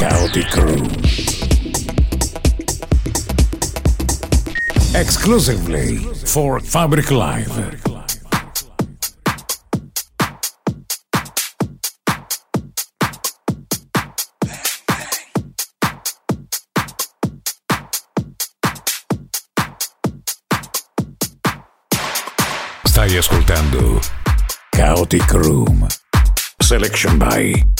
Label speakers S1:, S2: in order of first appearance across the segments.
S1: Chaotic Crew. Exclusively for Fabric Live. Stai ascoltando Kaotik Room. Selection by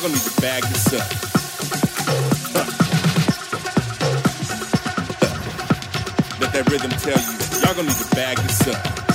S2: Y'all gonna need to bag this up. Let that rhythm tell you, y'all gonna need to bag this up.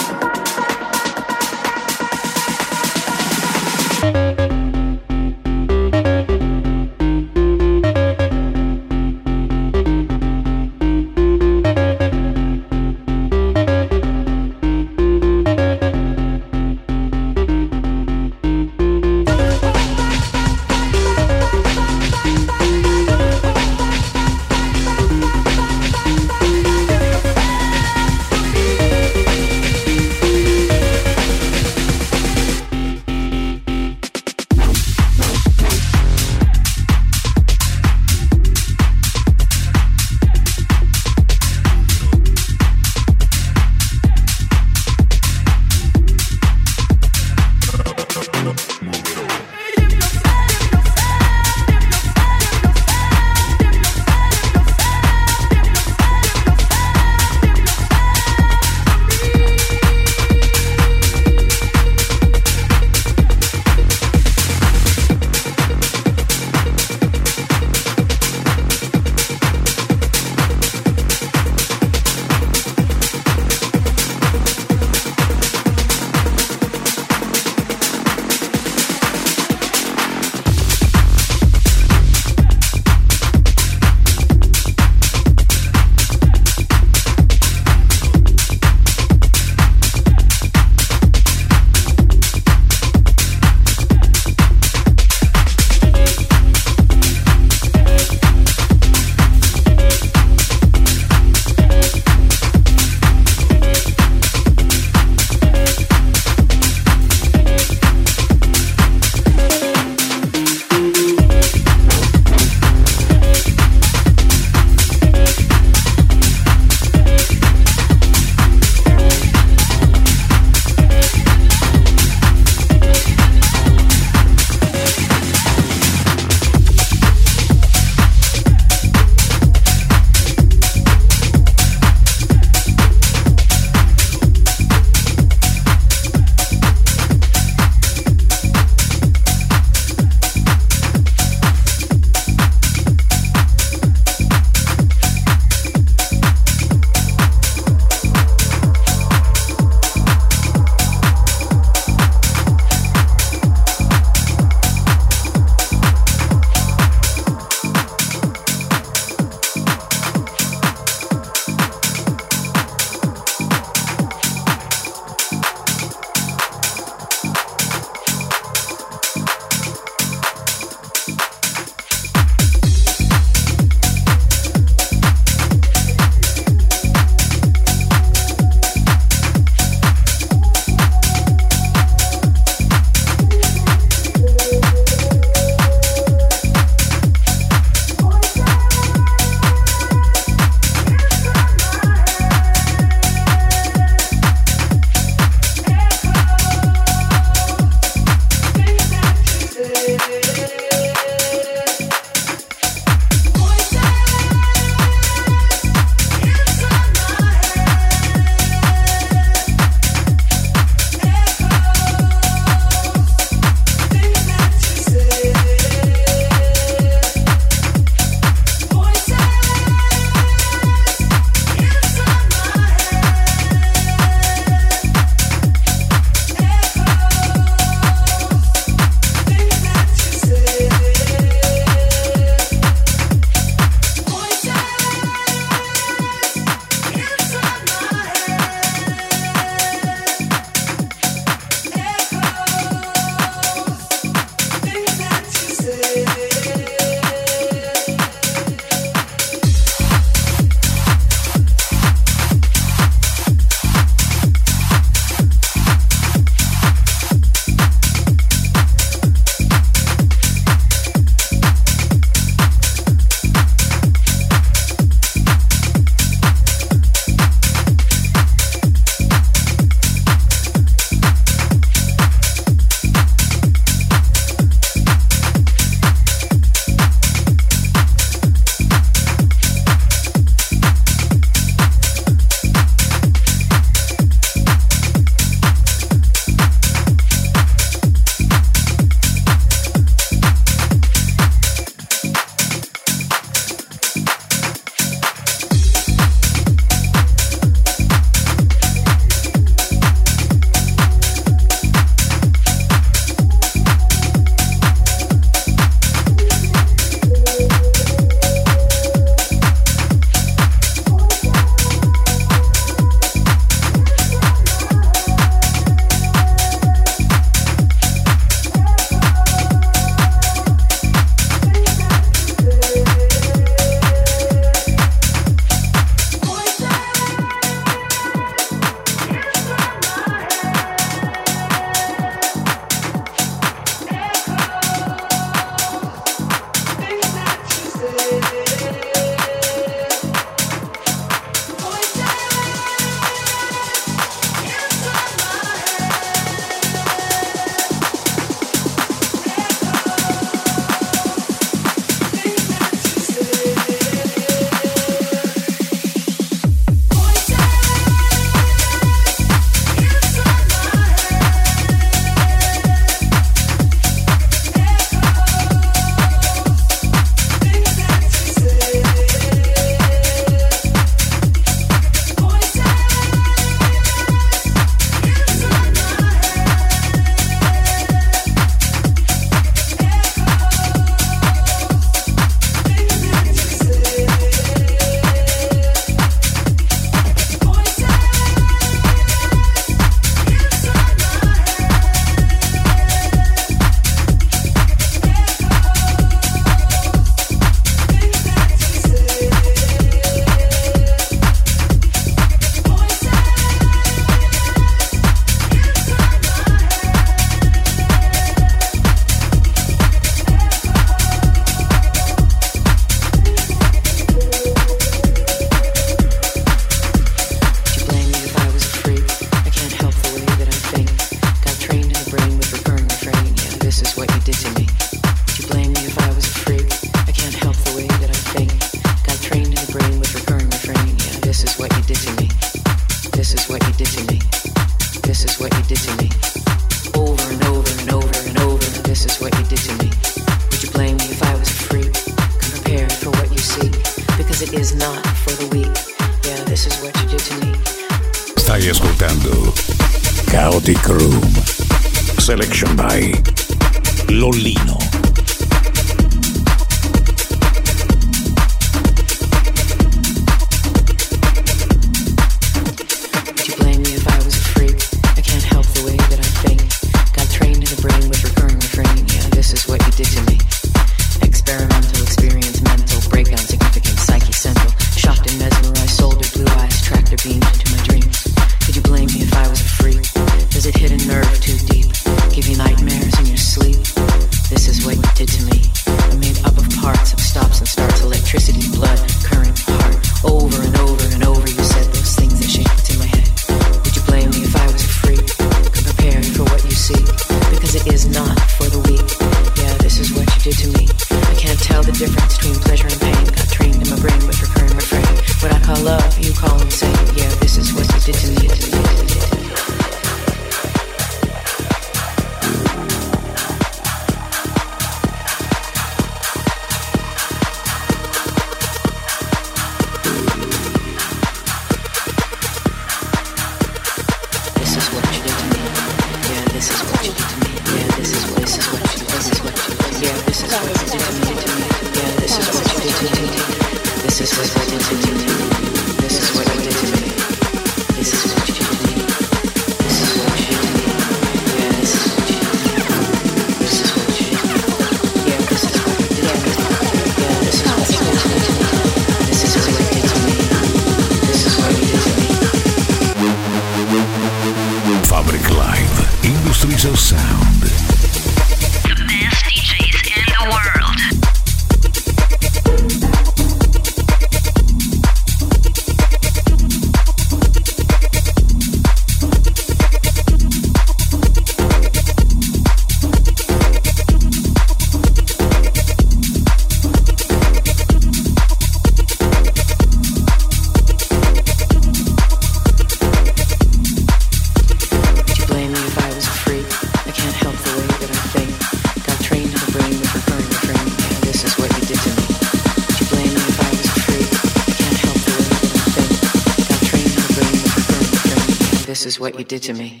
S3: Did to me.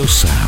S4: seu saco.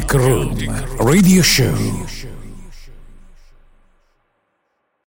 S1: Kaotik Room Radio Show.